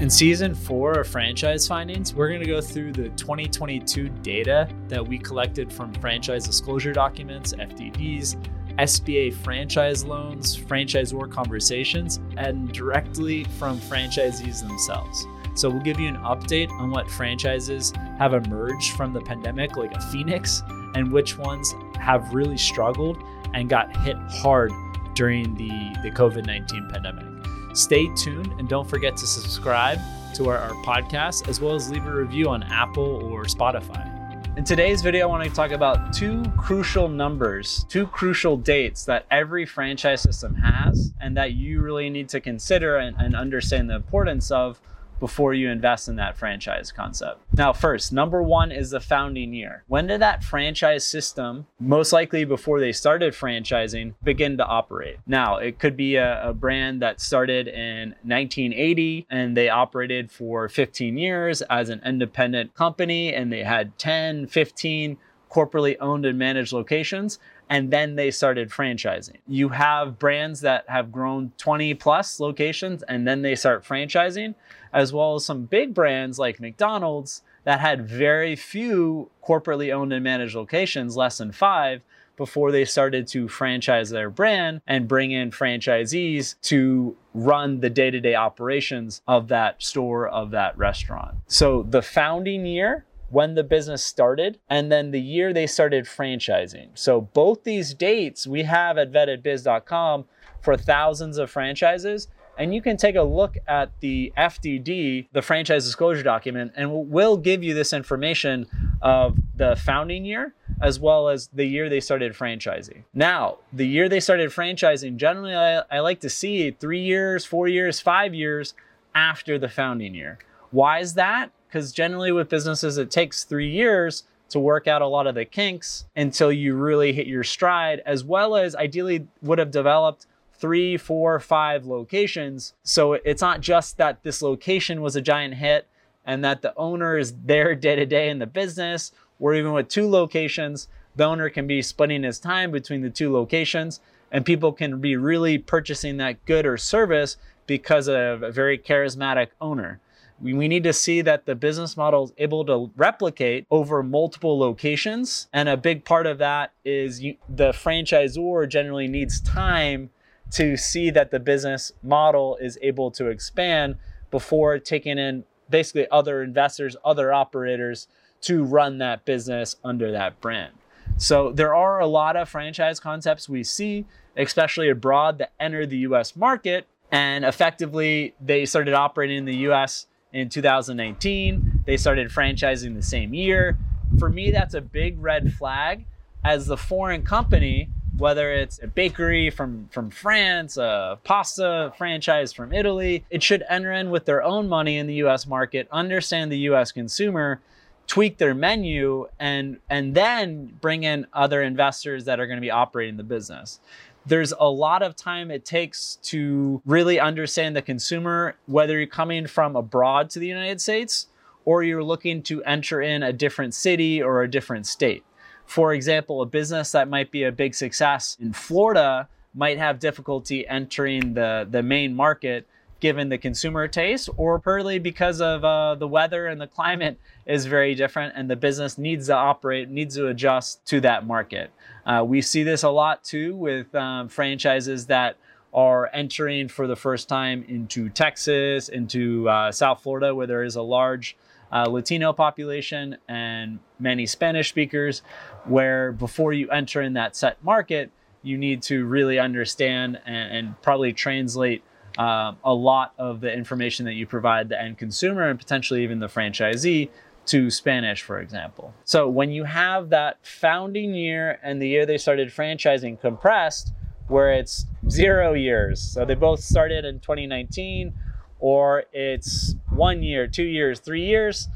In season four of franchise findings, we're going to go through the 2022 data that we collected from franchise disclosure documents, FDDs, SBA franchise loans, franchisor conversations, and directly from franchisees themselves. So we'll give you an update on what franchises have emerged from the pandemic like a phoenix and which ones have really struggled and got hit hard during the, the COVID 19 pandemic. Stay tuned and don't forget to subscribe to our, our podcast as well as leave a review on Apple or Spotify. In today's video, I want to talk about two crucial numbers, two crucial dates that every franchise system has, and that you really need to consider and, and understand the importance of before you invest in that franchise concept. Now, first, number one is the founding year. When did that franchise system, most likely before they started franchising, begin to operate? Now, it could be a, a brand that started in 1980 and they operated for 15 years as an independent company and they had 10, 15 corporately owned and managed locations and then they started franchising. You have brands that have grown 20 plus locations and then they start franchising, as well as some big brands like McDonald's that had very few corporately owned and managed locations, less than five, before they started to franchise their brand and bring in franchisees to run the day to day operations of that store, of that restaurant. So the founding year when the business started and then the year they started franchising. So both these dates we have at vettedbiz.com for thousands of franchises. And you can take a look at the FDD, the franchise disclosure document, and we'll give you this information of the founding year as well as the year they started franchising. Now, the year they started franchising, generally I, I like to see three years, four years, five years after the founding year. Why is that? Because generally with businesses, it takes three years to work out a lot of the kinks until you really hit your stride, as well as ideally would have developed three, four, five locations. So it's not just that this location was a giant hit and that the owner is there day to day in the business, or even with two locations, the owner can be splitting his time between the two locations and people can be really purchasing that good or service because of a very charismatic owner we, need to see that the business model is able to replicate over multiple locations. And a big part of that is you, the franchisor generally needs time to see that the business model is able to expand before taking in basically other investors, other operators to run that business under that brand. So there are a lot of franchise concepts we see, especially abroad, that enter the US market. And effectively, they started operating in the US in 2019. They started franchising the same year. For me, that's a big red flag as the foreign company, whether it's a bakery from, from France, a pasta franchise from Italy, it should enter in with their own money in the US market, understand the US consumer, tweak their menu, and, and then bring in other investors that are going to be operating the business there's a lot of time it takes to really understand the consumer, whether you're coming from abroad to the United States or you're looking to enter in a different city or a different state. For example, a business that might be a big success in Florida might have difficulty entering the, the Maine market given the consumer taste or purely because of uh, the weather and the climate is very different and the business needs to operate, needs to adjust to that market. Uh, we see this a lot too with um, franchises that are entering for the first time into Texas, into uh, South Florida, where there is a large uh, Latino population and many Spanish speakers, where before you enter in that set market, you need to really understand and, and probably translate uh, a lot of the information that you provide the end consumer and potentially even the franchisee to Spanish, for example. So when you have that founding year and the year they started franchising compressed, where it's zero years, so they both started in 2019, or it's one year, two years, three years,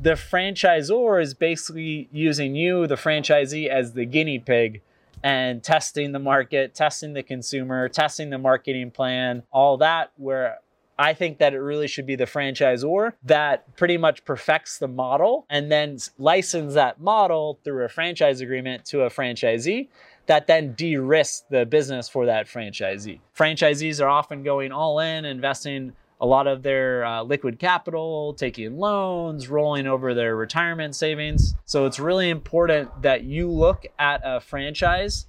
the franchisor is basically using you, the franchisee, as the guinea pig and testing the market, testing the consumer, testing the marketing plan, all that, where I think that it really should be the franchisor that pretty much perfects the model and then license that model through a franchise agreement to a franchisee that then de-risks the business for that franchisee. Franchisees are often going all in, investing a lot of their uh, liquid capital, taking loans, rolling over their retirement savings. So it's really important that you look at a franchise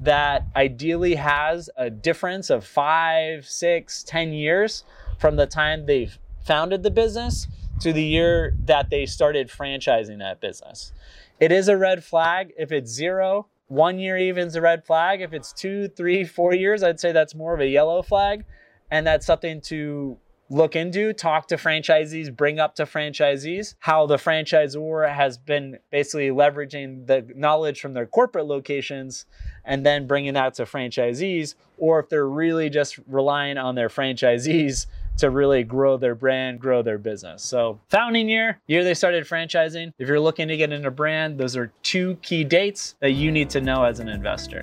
that ideally has a difference of five, six, ten years from the time they've founded the business to the year that they started franchising that business. It is a red flag if it's zero. One year even's a red flag. If it's two, three, four years, I'd say that's more of a yellow flag. And that's something to look into, talk to franchisees, bring up to franchisees how the franchisor has been basically leveraging the knowledge from their corporate locations and then bringing that to franchisees, or if they're really just relying on their franchisees to really grow their brand, grow their business. So, founding year, year they started franchising. If you're looking to get into brand, those are two key dates that you need to know as an investor.